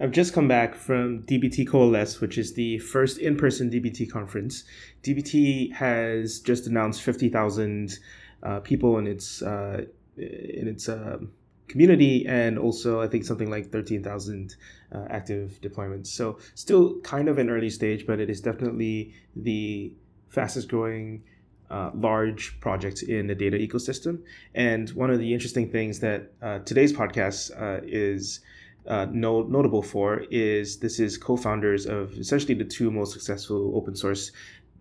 I've just come back from DBT Coalesce, which is the first in person DBT conference. DBT has just announced 50,000 uh, people in its, uh, in its uh, community and also, I think, something like 13,000 uh, active deployments. So, still kind of an early stage, but it is definitely the fastest growing. Uh, large project in the data ecosystem. And one of the interesting things that uh, today's podcast is uh, no, notable for is this is co-founders of essentially the two most successful open source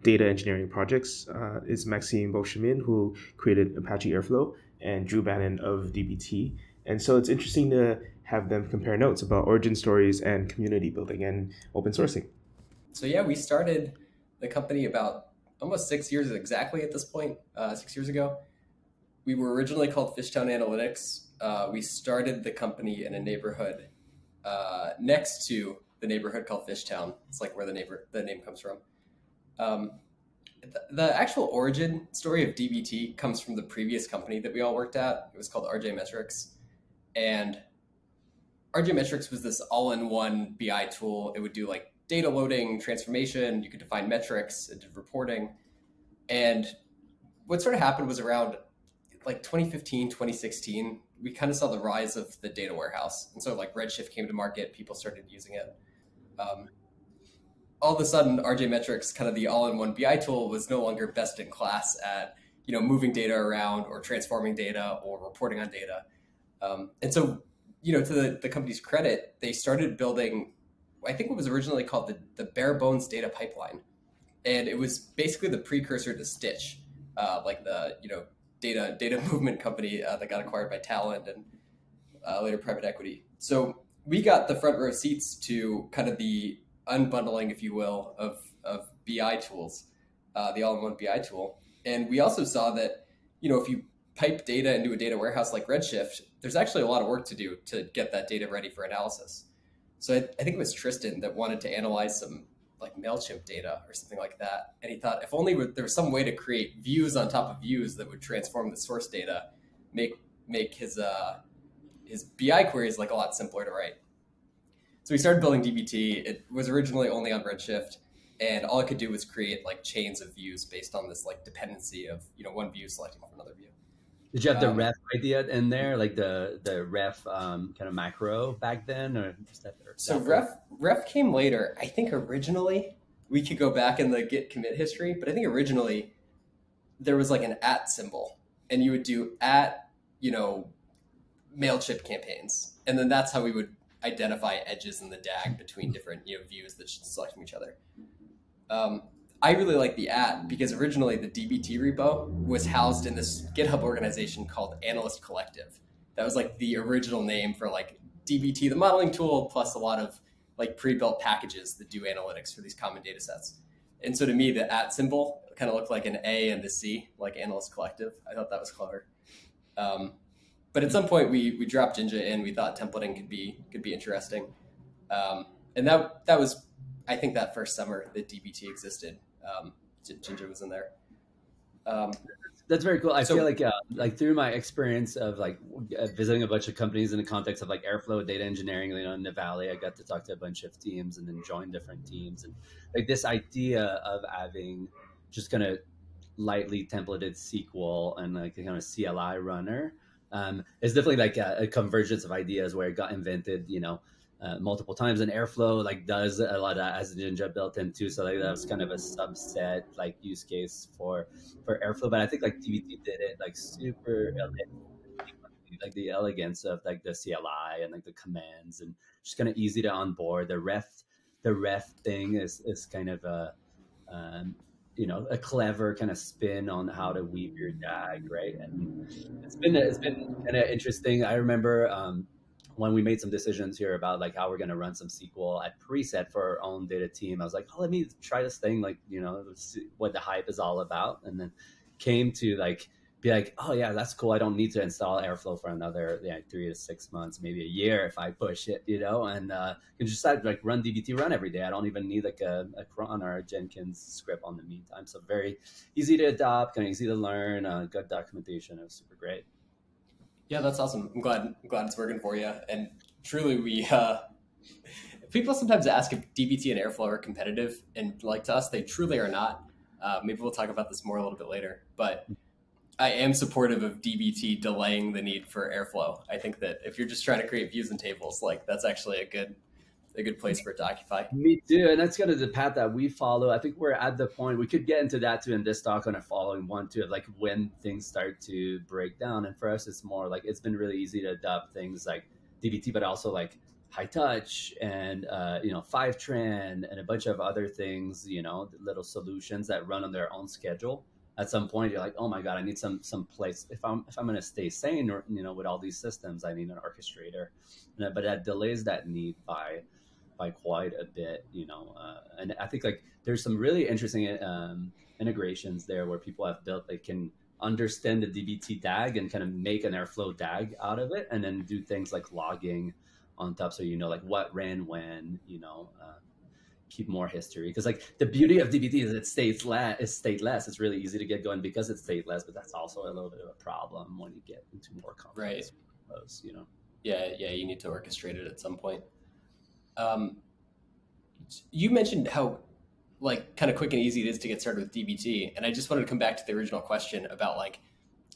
data engineering projects. Uh, is Maxime Beauchemin, who created Apache Airflow, and Drew Banin of DBT. And so it's interesting to have them compare notes about origin stories and community building and open sourcing. So yeah, we started the company about almost six years exactly at this point, uh, six years ago. We were originally called Fishtown Analytics. Uh, we started the company in a neighborhood uh, next to the neighborhood called Fishtown. It's like where the neighbor the name comes from. Um, the, the actual origin story of DBT comes from the previous company that we all worked at. It was called RJ Metrics, and RJ Metrics was this all-in-one BI tool. It would do like data loading, transformation. You could define metrics, it did reporting, and what sort of happened was around like 2015, 2016 we kind of saw the rise of the data warehouse. And so like Redshift came to market, people started using it. Um, all of a sudden, RJ Metrics, kind of the all-in-one BI tool, was no longer best in class at you know moving data around or transforming data or reporting on data. Um, and so, you know, to the, the company's credit, they started building, I think what was originally called the, the bare bones data pipeline. And it was basically the precursor to Stitch, uh, like the, you know, data data movement company uh, that got acquired by Talend and uh, later private equity. So we got the front row seats to kind of the unbundling, if you will, of of BI tools, uh, the all-in-one BI tool, and we also saw that you know if you pipe data into a data warehouse like Redshift, there's actually a lot of work to do to get that data ready for analysis. So I, I think it was Tristan that wanted to analyze some like MailChimp data or something like that. And he thought if only there was some way to create views on top of views that would transform the source data, make make his uh, his BI queries like a lot simpler to write. So we started building DBT. It was originally only on Redshift, and all it could do was create like chains of views based on this like dependency of you know one view selecting from another view. Did you have the um, ref idea in there, like the the ref um, kind of macro back then, or that, or so ref ref came later. I think originally we could go back in the Git commit history, but I think originally there was like an at symbol, and you would do at you know Mailchimp campaigns, and then that's how we would identify edges in the DAG between different you know views that should select from each other. Um, I really like the at because originally the DBT repo was housed in this GitHub organization called Analyst Collective. That was like the original name for like DBT, the modeling tool, plus a lot of like pre-built packages that do analytics for these common data sets. And so to me, the at symbol kind of looked like an A and a C, like Analyst Collective. I thought that was clever. Um, but at some point, we we dropped Jinja in. We thought templating could be could be interesting, um, and that that was I think that first summer that DBT existed um, Jinja was in there. Um, that's very cool. I so, feel like uh, like through my experience of like uh, visiting a bunch of companies in the context of like Airflow data engineering, you know, in the Valley, I got to talk to a bunch of teams and then join different teams, and like this idea of having just kind of lightly templated SQL and like a kind of CLI runner um, is definitely like a, a convergence of ideas where it got invented, you know, uh, multiple times. And Airflow like does a lot of as Jinja built in too. So like that was kind of a subset like use case for for Airflow. But I think like DBT did it like super like the elegance of like the CLI and like the commands and just kind of easy to onboard. The ref the ref thing is is kind of a um, you know a clever kind of spin on how to weave your DAG, right? And it's been it's been kind of interesting. I remember um, when we made some decisions here about like how we're going to run some SQL at preset for our own data team, I was like, oh, let me try this thing, like, you know, what the hype is all about. And then came to like, be like, oh yeah, that's cool. I don't need to install Airflow for another yeah, three to six months, maybe a year if I push it, you know, and uh, can just like run DBT run every day. I don't even need like a, a cron or a Jenkins script on the meantime. So very easy to adopt, kind of easy to learn, uh, good documentation. It was super great. Yeah, that's awesome. I'm glad I'm glad it's working for you. And truly, we uh, people sometimes ask if DBT and Airflow are competitive, and like to us, they truly are not. Uh, maybe we'll talk about this more a little bit later, but I am supportive of DBT delaying the need for Airflow. I think that if you're just trying to create views and tables, like that's actually a good a good place for it to occupy. Me too, and that's kind of the path that we follow. I think we're at the point we could get into that too in this talk on a following one too, of like when things start to break down. And for us, it's more like it's been really easy to adopt things like DBT, but also like Hightouch and uh, you know Fivetran and a bunch of other things you know little solutions that run on their own schedule at some point you're like oh my god i need some some place if i'm if i'm going to stay sane or you know with all these systems i need an orchestrator but that delays that need by by quite a bit you know uh, and i think like there's some really interesting um, integrations there where people have built they can understand the dbt dag and kind of make an airflow dag out of it and then do things like logging on top so you know like what ran when you know uh, keep more history. Because like the beauty of dbt is it stays less it's stateless it's really easy to get going because it's stateless but that's also a little bit of a problem when you get into more complex right. flows you know? Yeah yeah you need to orchestrate it at some point um, you mentioned how like kind of quick and easy it is to get started with dbt and i just wanted to come back to the original question about like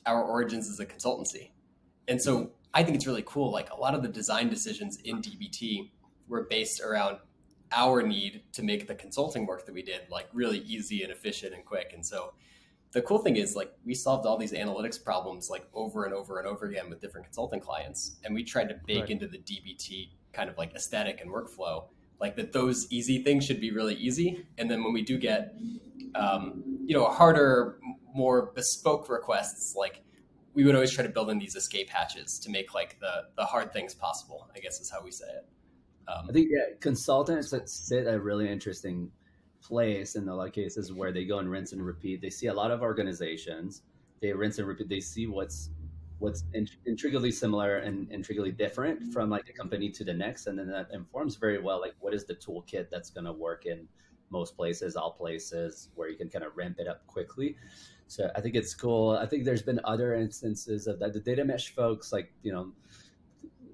our origins as a consultancy and so I think it's really cool. Like a lot of the design decisions in DBT were based around our need to make the consulting work that we did like really easy and efficient and quick. And so the cool thing is like we solved all these analytics problems like over and over and over again with different consulting clients. And we tried to bake right. into the DBT kind of like aesthetic and workflow, like that those easy things should be really easy. And then when we do get, um, you know, harder, more bespoke requests, like we would always try to build in these escape hatches to make like the the hard things possible. I guess is how we say it. Um, I think yeah, consultants that sit at a really interesting place in a lot of cases where they go and rinse and repeat. They see a lot of organizations. They rinse and repeat. They see what's what's intriguingly similar and intriguingly different from like a company to the next, and then that informs very well like what is the toolkit that's going to work in most places, all places, where you can kind of ramp it up quickly. So I think it's cool. I think there's been other instances of that. The data mesh folks, like you know,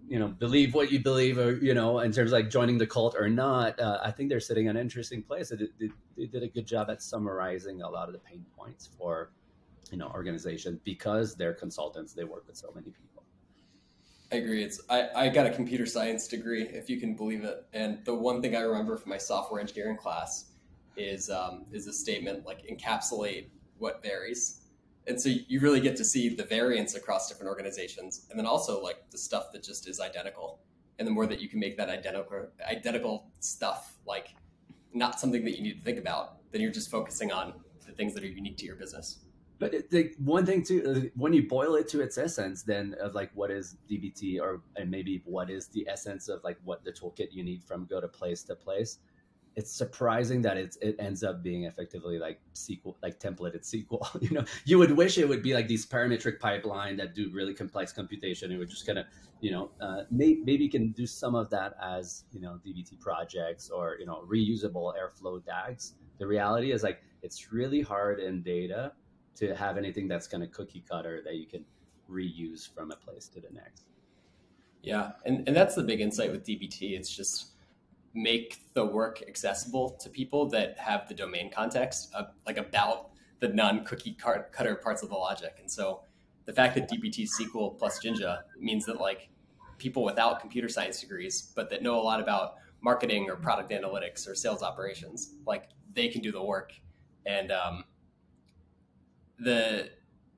you know, believe what you believe, or you know, in terms of like joining the cult or not. Uh, I think they're sitting in an interesting place. They they did a good job at summarizing a lot of the pain points for you know organizations because they're consultants. They work with so many people. I agree. It's I, I got a computer science degree, if you can believe it. And the one thing I remember from my software engineering class is um, is a statement like encapsulate what varies. And so you really get to see the variance across different organizations and then also like the stuff that just is identical. And the more that you can make that identical identical stuff like not something that you need to think about, then you're just focusing on the things that are unique to your business. But one thing too, uh, when you boil it to its essence, then of like what is DBT, or and maybe what is the essence of like what the toolkit you need from go to place to place, it's surprising that it's it ends up being effectively like SQL, like templated SQL. you know, you would wish it would be like these parametric pipeline that do really complex computation. It would just kind of, you know, uh, may, maybe can do some of that as you know DBT projects or you know reusable Airflow DAGs. The reality is like it's really hard in data to have anything that's kind of cookie cutter that you can reuse from a place to the next. Yeah, and and that's the big insight with DBT. It's just make the work accessible to people that have the domain context of, like about the non-cookie cutter parts of the logic. And so the fact that DBT SQL plus Jinja means that like people without computer science degrees, but that know a lot about marketing or product analytics or sales operations, like they can do the work. And um, the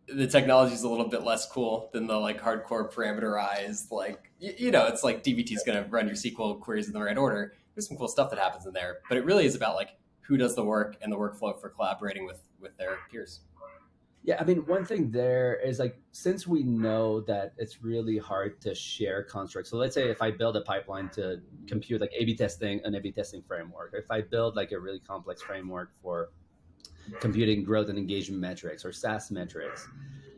the technology is a little bit less cool than the like hardcore parameterized like you, you know it's like dbt is going to run your sql queries in the right order there's some cool stuff that happens in there. But it really is about like who does the work and the workflow for collaborating with with their peers. Yeah, I mean, one thing there is like since we know that it's really hard to share constructs. So let's say if I build a pipeline to compute like A/B testing, an A/B testing framework, if I build like a really complex framework for computing growth and engagement metrics or SaaS metrics,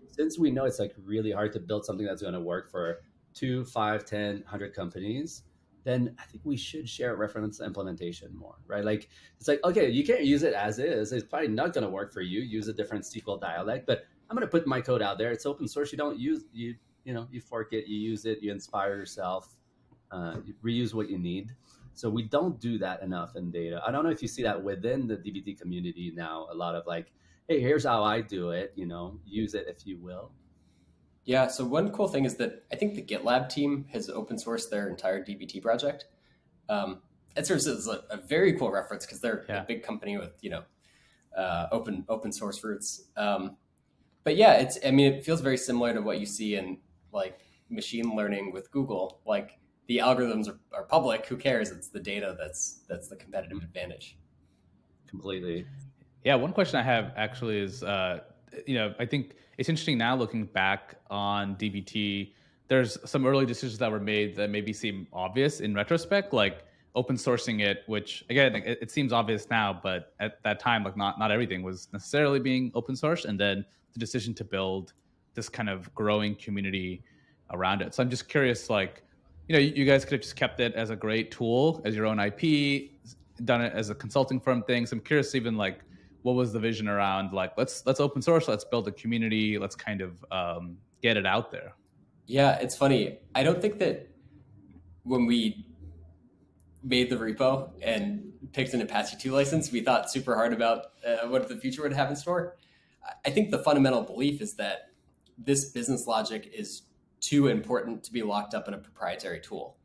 since we know it's like really hard to build something that's going to work for two, five, ten, hundred companies, then I think we should share reference implementation more, right? Like it's like, okay, you can't use it as is. It's probably not going to work for you. Use a different SQL dialect, but I'm going to put my code out there. It's open source. You don't use you you know you fork it, you use it, you inspire yourself, uh, you reuse what you need. So we don't do that enough in data. I don't know if you see that within the DBT community now. A lot of like, hey, here's how I do it. You know, use it if you will. Yeah. So one cool thing is that I think the GitLab team has open sourced their entire DBT project. Um, it serves as a, a very cool reference because they're yeah. a big company with you know uh, open open source roots. Um, but yeah, it's I mean it feels very similar to what you see in like machine learning with Google. Like the algorithms are, are public. Who cares? It's the data that's that's the competitive advantage. Completely. Yeah. One question I have actually is, uh, you know, I think it's interesting now looking back on DBT. There's some early decisions that were made that maybe seem obvious in retrospect, like open sourcing it, which again it, it, seems obvious now, but at that time, like not not everything was necessarily being open sourced, and then the decision to build this kind of growing community around it. So I'm just curious, like, you know, you guys could have just kept it as a great tool, as your own IP, done it as a consulting firm thing. So I'm curious, even like, what was the vision around like let's let's open source, let's build a community, let's kind of um, get it out there. Yeah, it's funny. I don't think that when we made the repo and picked an Apache 2 license, we thought super hard about uh, what the future would have in store. I think the fundamental belief is that this business logic is too important to be locked up in a proprietary tool.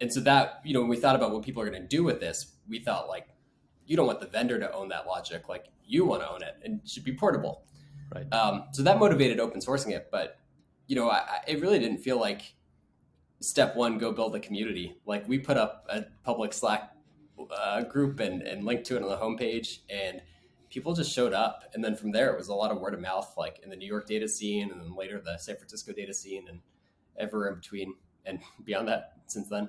And so that, you know, when we thought about what people are going to do with this, we thought like, you don't want the vendor to own that logic. Like you want to own it and it should be portable. Right. Um, so that motivated open sourcing it. But, you know, I, it really didn't feel like step one, go build a community. Like we put up a public Slack uh, group and, and linked to it on the homepage and people just showed up. And then from there, it was a lot of word of mouth, like in the New York data scene and then later the San Francisco data scene and ever in between and beyond that since then.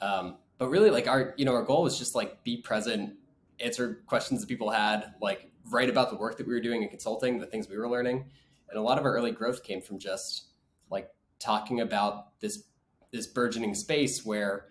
Um, but really like our, you know, our goal was just like be present, answer questions that people had, like write about the work that we were doing in consulting, the things we were learning. And a lot of our early growth came from just like talking about this this burgeoning space where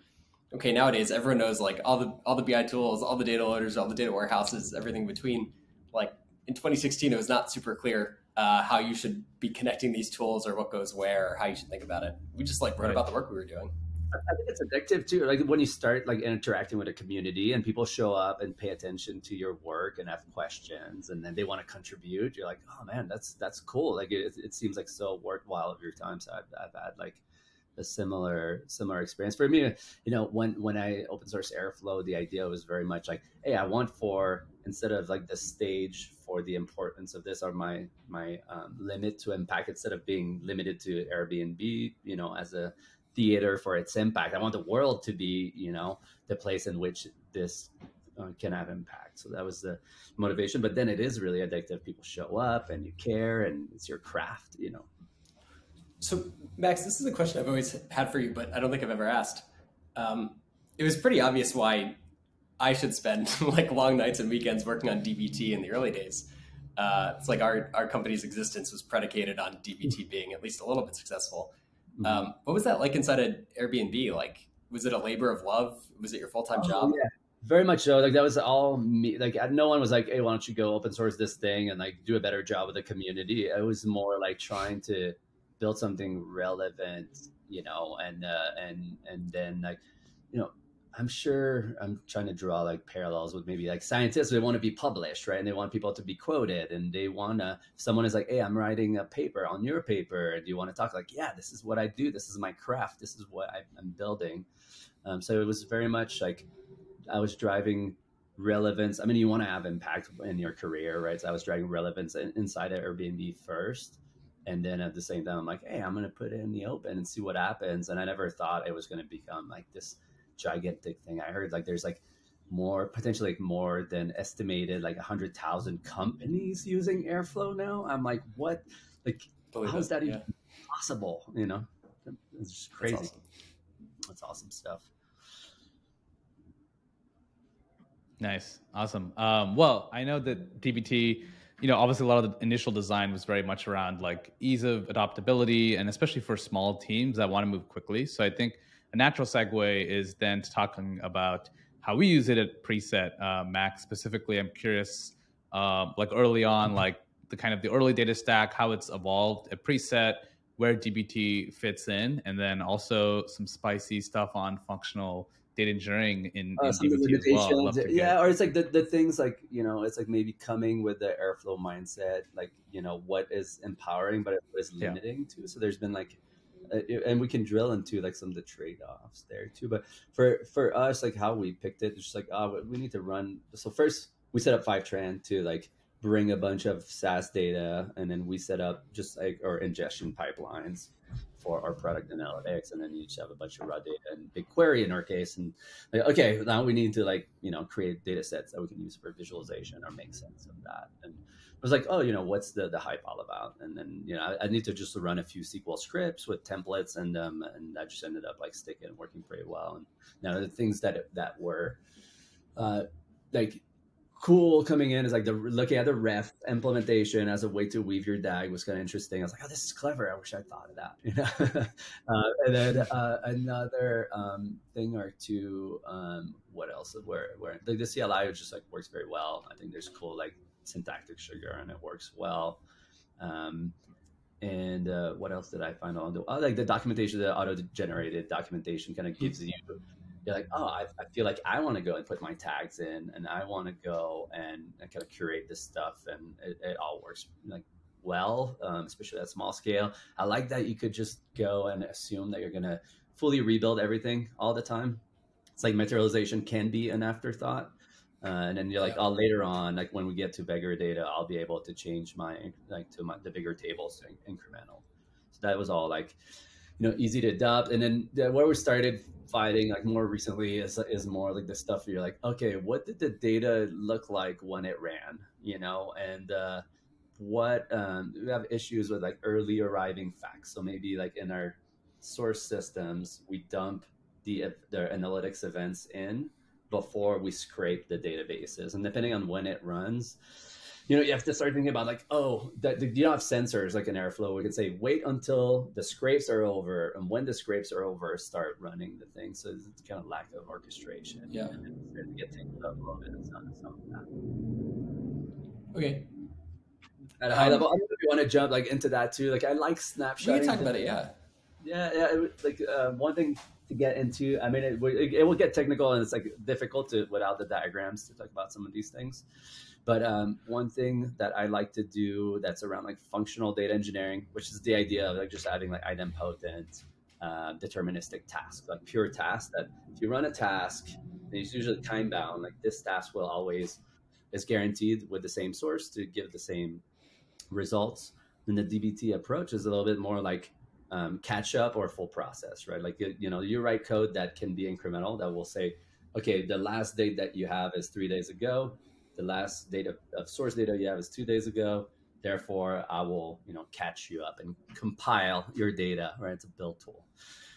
okay nowadays everyone knows like all the all the bi tools all the data loaders all the data warehouses everything between like in 2016 it was not super clear uh, how you should be connecting these tools or what goes where or how you should think about it we just like wrote right. about the work we were doing I think it's addictive too. Like when you start like interacting with a community and people show up and pay attention to your work and have questions and then they want to contribute, you're like, oh man, that's that's cool. Like it, it seems like so worthwhile of your time. So I've, I've had like a similar similar experience for me. You know, when when I open source Airflow, the idea was very much like, hey, I want for instead of like the stage for the importance of this or my my um, limit to impact, instead of being limited to Airbnb, you know, as a theater for its impact, I want the world to be, you know, the place in which this uh, can have impact. So that was the motivation. But then it is really addictive. People show up and you care, and it's your craft, you know. So, Max, this is a question I've always had for you, but I don't think I've ever asked. Um, it was pretty obvious why I should spend like long nights and weekends working on DBT in the early days. Uh, it's like our, our company's existence was predicated on DBT being at least a little bit successful. Mm-hmm. Um, what was that like inside of Airbnb? Like, was it a labor of love? Was it your full time oh, job? Yeah. Very much so. Like that was all me. Like no one was like, "Hey, why don't you go open source this thing and like do a better job with the community?" It was more like trying to build something relevant, you know, and uh, and and then like, you know, I'm sure I'm trying to draw like parallels with maybe like scientists. They want to be published, right? And they want people to be quoted, and they want to. Someone is like, "Hey, I'm writing a paper on your paper. Do you want to talk?" Like, yeah, this is what I do. This is my craft. This is what I'm building. Um, so it was very much like I was driving relevance. I mean, you want to have impact in your career, right? So I was driving relevance inside of Airbnb first, and then at the same time i'm like hey i'm going to put it in the open and see what happens and i never thought it was going to become like this gigantic thing i heard like there's like more potentially like more than estimated like 100000 companies using airflow now. I'm like what? Like Believe how is that yeah. even possible? You know? It's just crazy. that's awesome. that's awesome stuff. Nice. Awesome. Um, well i know that dbt you know, obviously a lot of the initial design was very much around like ease of adoptability and especially for small teams that want to move quickly. So I think a natural segue is then to talking about how we use it at Preset. Uh, Max specifically, I'm curious, uh, like early on, like the kind of the early data stack, how it's evolved at Preset, where DBT fits in, and then also some spicy stuff on functional data engineering in, uh, in DBT as well. Yeah, get... or it's like the, the things like you know, it's like maybe coming with the airflow mindset, like you know, what is empowering, but what is limiting yeah. too. So there's been like, Uh, and we can drill into like some of the trade offs there too. But for for us, like how we picked it, it's just like oh, we need to run. So first, we set up Fivetran to like bring a bunch of SaaS data, and then we set up just like our ingestion pipelines for our product analytics, and then you just have a bunch of raw data and BigQuery in our case, and like okay, now we need to like you know create data sets that we can use for visualization or make sense of that. And I was like, oh, you know, what's the the hype all about? And then you know, I, I need to just run a few SQL scripts with templates, and um, and that just ended up like sticking and working pretty well. And now the things that that were uh, like cool coming in is like the looking at the ref implementation as a way to weave your DAG was kind of interesting. I was like, oh, this is clever. I wish I thought of that. You know? uh, and then uh, another um, thing or two. Um, what else? Where where like the CLI just like works very well. I think there's cool like syntactic sugar and it works well. Um, and uh, what else did I find on the oh, like the documentation, the auto generated documentation kind of gives you you're like, oh, I, I feel like I want to go and put my tags in, and I want to go and, and, kind of curate this stuff, and it, it all works like well, um, especially at small scale. I like that you could just go and assume that you're gonna fully rebuild everything all the time. It's like materialization can be an afterthought. Uh, and then you're like, oh, later on, like when we get to bigger data, I'll be able to change my like to my the bigger tables to incremental. So that was all like, you know, easy to adopt. And then the, where we started fighting like more recently is is more like the stuff where you're like, okay, what did the data look like when it ran? You know, and uh, what um, we have issues with like early arriving facts. So maybe like in our source systems, we dump the the analytics events in before we scrape the databases, and depending on when it runs you know, you have to start thinking about like, oh, that you don't have sensors like an Airflow. We can say wait until the scrapes are over, and when the scrapes are over, start running the thing. So it's kind of lack of orchestration. Yeah, and get things up a little bit and some, some of. Okay. At a high um, level, I don't know if you want to jump like into that too. Like I like snapshot. We can talk about it. Yeah. Yeah, yeah. It, like uh, one thing to get into. I mean, it, it, will get technical and it's like difficult to without the diagrams to talk about some of these things. But um, one thing that I like to do that's around like functional data engineering, which is the idea of like just having like idempotent uh, deterministic tasks, like pure tasks. that if you run a task, it's usually time bound, like this task will always is guaranteed with the same source to give the same results. Then the DBT approach is a little bit more like um, catch up or full process, right? Like, you know, you write code that can be incremental that will say, okay, the last date that you have is three days ago the last data of source data you have is two days ago. Therefore, I will, you know, catch you up and compile your data, right? It's a build tool.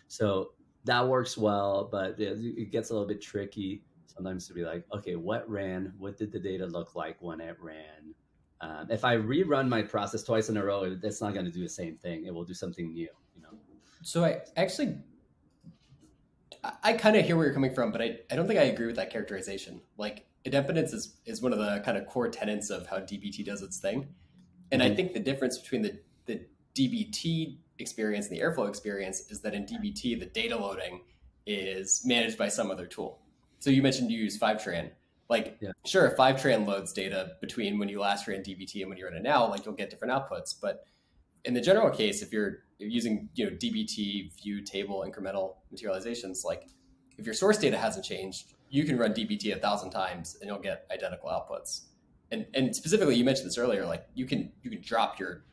So that works well, but it gets a little bit tricky sometimes to be like, okay, what ran? What did the data look like when it ran? Um, if I rerun my process twice in a row, it's not going to do the same thing. It will do something new, you. So I actually, I, I kind of hear where you're coming from, but I, I don't think I agree with that characterization. Like idempotence is, is one of the kind of core tenets of how DBT does its thing. And mm-hmm. I think the difference between the, the DBT experience and the Airflow experience is that in DBT, the data loading is managed by some other tool. So you mentioned you use Fivetran. Like, yeah. sure, Fivetran loads data between when you last ran DBT and when you run it now, like you'll get different outputs. But in the general case, if you're using you know DBT, view, table, incremental materializations, like if your source data hasn't changed, you can run DBT a thousand times and you'll get identical outputs. And and specifically, you mentioned this earlier. Like you can you can drop your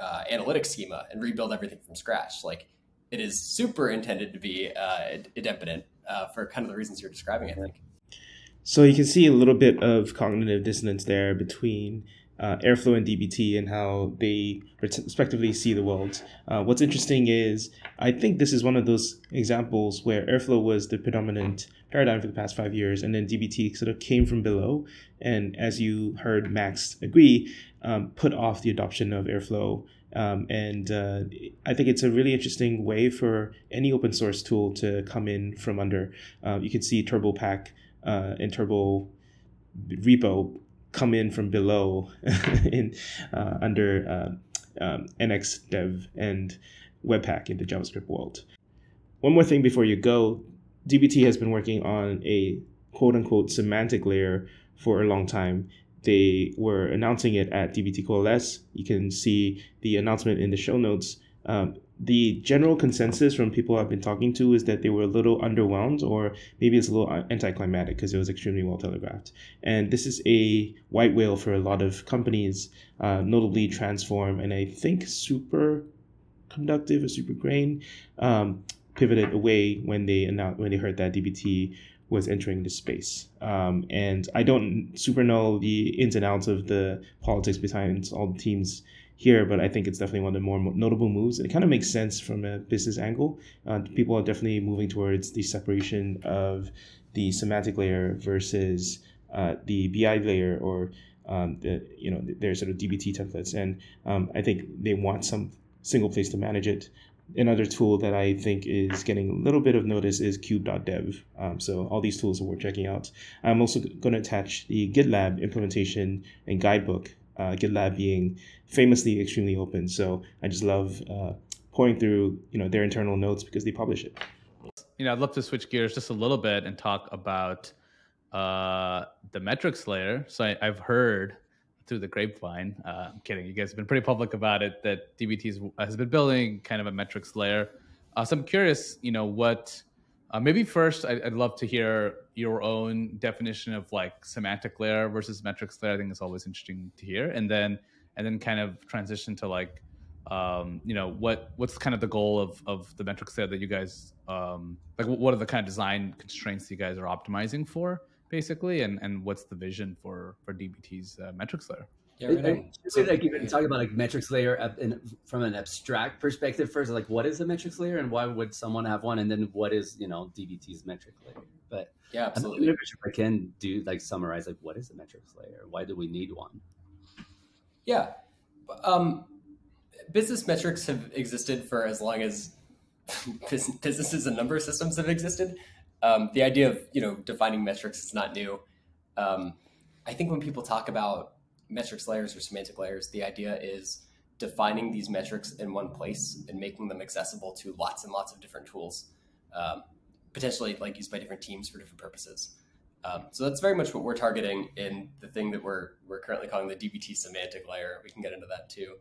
uh, analytics schema and rebuild everything from scratch. Like it is super intended to be uh, uh, for kind of the reasons you're describing. I think. So you can see a little bit of cognitive dissonance there between uh, Airflow and DBT and how they respectively see the world. Uh, what's interesting is I think this is one of those examples where Airflow was the predominant paradigm for the past five years, and then DBT sort of came from below, and as you heard Max agree, um, put off the adoption of Airflow. Um, and uh, I think it's a really interesting way for any open source tool to come in from under. Uh, you can see TurboPack uh, and Turbo repo come in from below in uh, under uh, um, NX Dev and Webpack in the JavaScript world. One more thing before you go, DBT has been working on a quote unquote semantic layer for a long time. They were announcing it at DBT Coalesce. You can see the announcement in the show notes. Um, the general consensus from people I've been talking to is that they were a little underwhelmed, or maybe it's a little anticlimactic because it was extremely well telegraphed. And this is a white whale for a lot of companies, uh, notably Transform and I think Super Conductive or Super Grain um, pivoted away when they announced when they heard that DBT was entering the space. Um, and I don't super know the ins and outs of the politics behind all the teams here, but I think it's definitely one of the more notable moves. It kind of makes sense from a business angle. Uh, people are definitely moving towards the separation of the semantic layer versus uh, the BI layer or um, the, you know their sort of DBT templates. And um, I think they want some single place to manage it another tool that I think is getting a little bit of notice is cube.dev. Um, so all these tools are worth checking out. I'm also going to attach the GitLab implementation and guidebook, uh, GitLab being famously extremely open. So I just love uh, pouring through you know their internal notes because they publish it. You know, I'd love to switch gears just a little bit and talk about uh, the metrics layer. So I, I've heard through the grapevine. Uh, I'm kidding. You guys have been pretty public about it that DBT has been building kind of a metrics layer. Uh, so I'm curious, you know, what uh, maybe first I, would love to hear your own definition of like semantic layer versus metrics layer. I think it's always interesting to hear, and then and then kind of transition to like, um, you know, what what's kind of the goal of of the metrics layer that you guys um, like? What are the kind of design constraints you guys are optimizing for? basically, and and what's the vision for for DBT's uh, metrics layer? Yeah, right. so, like you talk about like metrics layer in, from an abstract perspective first, like what is a metrics layer and why would someone have one, and then what is you know DBT's metric layer? But yeah, absolutely. I'm if I can do like summarize like what is a metrics layer? Why do we need one? Yeah, um, business metrics have existed for as long as businesses and number systems have existed. Um, the idea of you know defining metrics is not new. Um, I think when people talk about metrics layers or semantic layers, the idea is defining these metrics in one place and making them accessible to lots and lots of different tools, um, potentially like used by different teams for different purposes. Um, so that's very much what we're targeting in the thing that we're we're currently calling the DBT semantic layer. We can get into that too.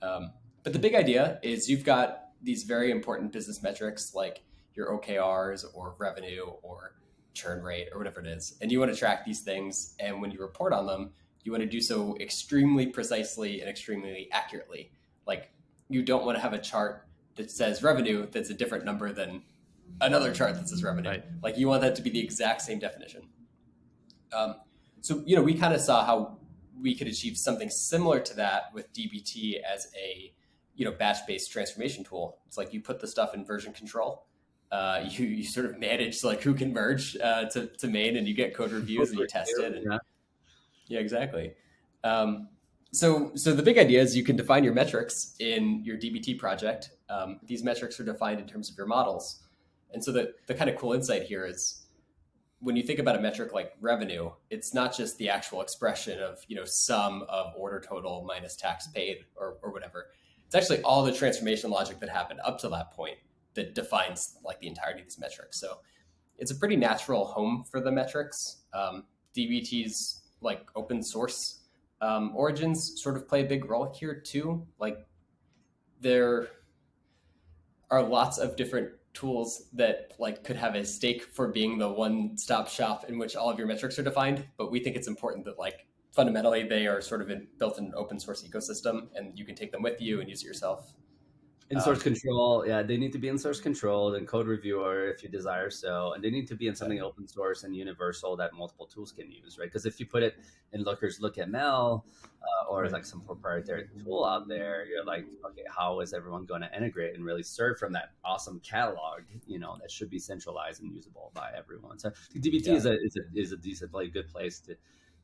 Um, but the big idea is you've got these very important business metrics like your OKRs or revenue or churn rate or whatever it is. And you want to track these things. And when you report on them, you want to do so extremely precisely and extremely accurately. Like you don't want to have a chart that says revenue that's a different number than another chart that says revenue. Right. Like you want that to be the exact same definition. Um, so you know, we kind of saw how we could achieve something similar to that with DBT as a you know batch-based transformation tool. It's like you put the stuff in version control, uh, you, you sort of manage like who can merge uh, to, to main and you get code reviews and you test it. And, yeah. Yeah, exactly. Um, so, so the big idea is you can define your metrics in your DBT project. Um, these metrics are defined in terms of your models. And so the, the kind of cool insight here is when you think about a metric like revenue, it's not just the actual expression of, you know, sum of order total minus tax paid or, or whatever. It's actually all the transformation logic that happened up to that point that defines like the entirety of these metrics. So it's a pretty natural home for the metrics. Um, DBT's like open source um, origins sort of play a big role here too. Like there are lots of different tools that like could have a stake for being the one stop shop in which all of your metrics are defined. But we think it's important that like fundamentally they are sort of in, built in an open source ecosystem and you can take them with you and use it yourself. In source um, control, yeah, they need to be in source control and code reviewer if you desire so, and they need to be in something open source and universal that multiple tools can use, right? Because if you put it in Looker's look LookML uh, or like some proprietary tool out there, you're like, okay, how is everyone going to integrate and really serve from that awesome catalog, you know, that should be centralized and usable by everyone? So DBT yeah. is a is a is a decently good place to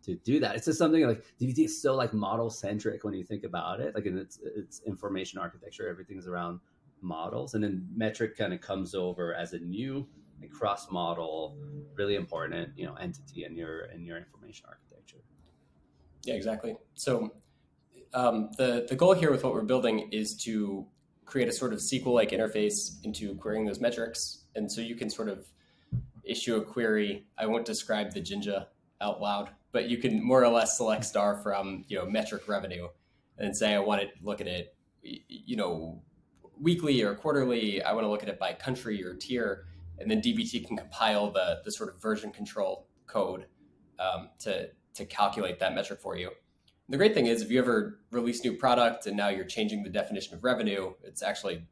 to do that. It's just something like DBT is so like model centric when you think about it. Like in its its information architecture, everything's around models, and then metric kind of comes over as a new like, cross model, really important you know entity in your in your information architecture. Yeah, exactly. So um, the the goal here with what we're building is to create a sort of SQL like interface into querying those metrics, and so you can sort of issue a query. I won't describe the Jinja out loud, but you can more or less select star from you know metric revenue and say I want to look at it, you know, weekly or quarterly. I want to look at it by country or tier, and then DBT can compile the the sort of version control code um, to to calculate that metric for you. The great thing is if you ever release new product and now you're changing the definition of revenue, it's actually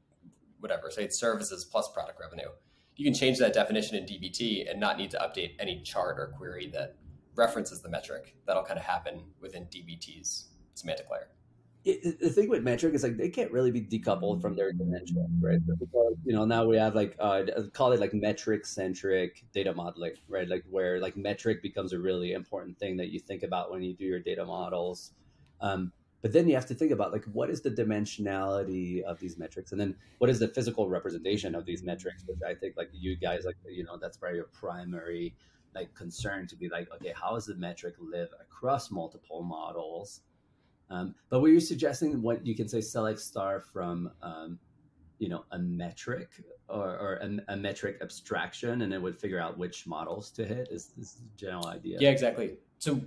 whatever, say it's services plus product revenue. You can change that definition in DBT and not need to update any chart or query that references the metric. That'll kind of happen within DBT's semantic layer. It, the thing with metric is like they can't really be decoupled from their dimension, right? Because, you know, now we have like uh, call it like metric centric data modeling, right? Like where like metric becomes a really important thing that you think about when you do your data models. Um, but then you have to think about like what is the dimensionality of these metrics and then what is the physical representation of these metrics which i think like you guys like you know that's probably your primary like concern to be like okay how does the metric live across multiple models? Um, but were you suggesting what you can say select star from um, you know a metric or, or a, a, metric abstraction and it would figure out which models to hit is this the general idea. Yeah exactly. So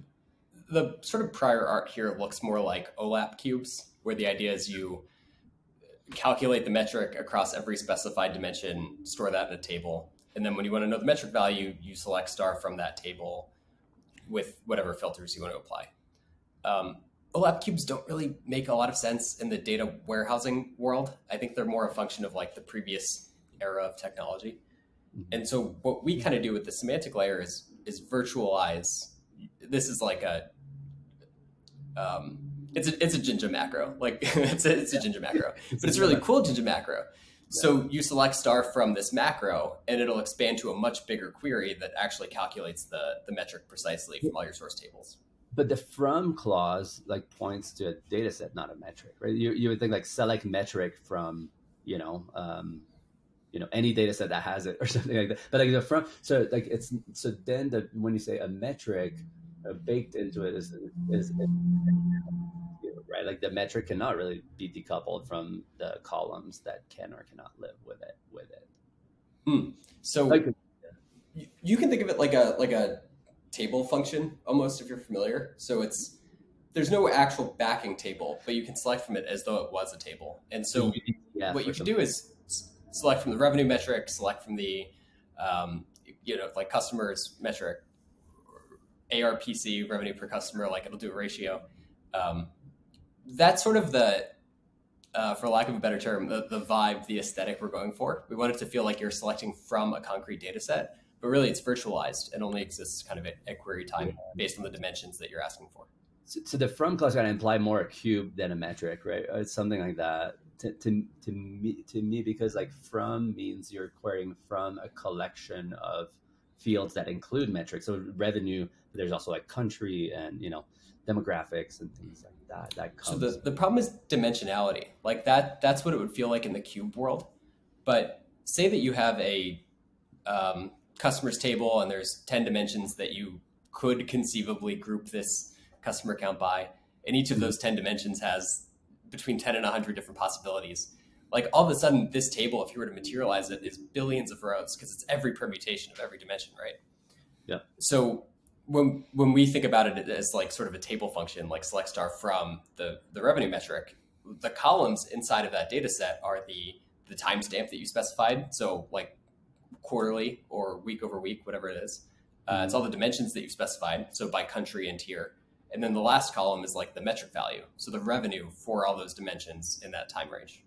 the sort of prior art here looks more like OLAP cubes, where the idea is you calculate the metric across every specified dimension, store that in a table, and then when you want to know the metric value, you select star from that table with whatever filters you want to apply. Um, OLAP cubes don't really make a lot of sense in the data warehousing world. I think they're more a function of like the previous era of technology. Mm-hmm. And so what we kind of do with the semantic layer is is virtualize. This is like a um, it's a it's a Jinja macro. Like it's a, it's a Jinja macro, but it's a really cool Jinja macro. So you select star from this macro, and it'll expand to a much bigger query that actually calculates the the metric precisely from all your source tables. But the from clause like points to a data set, not a metric, right? You you would think like select metric from you know um, you know any data set that has it or something like that. But like the from so like it's so then the when you say a metric uh, baked into it is, is, is right? Like the metric cannot really be decoupled from the columns that can or cannot live with it with it. Mm. so like, you, you can think of it like a like a table function almost if you're familiar. So it's there's no actual backing table but you can select from it as though it was a table. And so yeah, what you can do is select from the revenue metric select from the um, you know like customers metric ARPC, revenue per customer, like it'll do a ratio. Um, that's sort of the, uh, for lack of a better term, the, the vibe, the aesthetic we're going for. We want it to feel like you're selecting from a concrete data set, but really it's virtualized and only exists kind of at, at query time based on the dimensions that you're asking for. So, so the from clause going to imply more a cube than a metric, right? Or something like that. To, to, to me to me because like from means you're querying from a collection of fields that include metrics. So revenue, there's also like country and you know demographics and things like that. That comes. So the, the problem is dimensionality. Like that that's what it would feel like in the cube world. But say that you have a um, customers table and there's 10 dimensions that you could conceivably group this customer count by. And each of mm-hmm. those 10 dimensions has between 10 and 100 different possibilities like all of a sudden this table if you were to materialize it is billions of rows because it's every permutation of every dimension right yeah so when when we think about it as like sort of a table function like select star from the the revenue metric the columns inside of that data set are the the timestamp that you specified. So like quarterly or week over week whatever it is uh, it's all the dimensions that you've specified. So by country and tier. And then the last column is like the metric value. So the revenue for all those dimensions in that time range.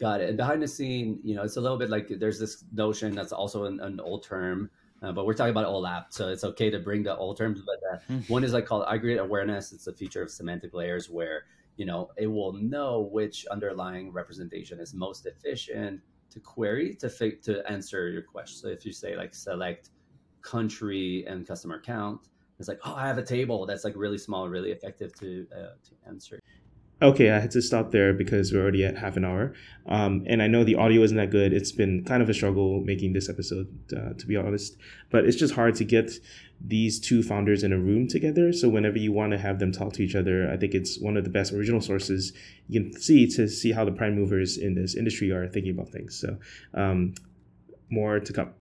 Got it. And behind the scene, you know, it's a little bit like there's this notion that's also an, an old term, uh, but we're talking about OLAP, so it's okay to bring the old terms. But uh, mm. one is like called aggregate awareness. It's a feature of semantic layers where you know it will know which underlying representation is most efficient to query to fi- to answer your question. So if you say like select country and customer count, it's like oh I have a table that's like really small, really effective to uh, to answer. Okay, I had to stop there because we're already at half an hour. Um, and I know the audio isn't that good. It's been kind of a struggle making this episode, uh, to be honest. But it's just hard to get these two founders in a room together. So whenever you want to have them talk to each other, I think it's one of the best original sources you can see to see how the prime movers in this industry are thinking about things. So um, more to come.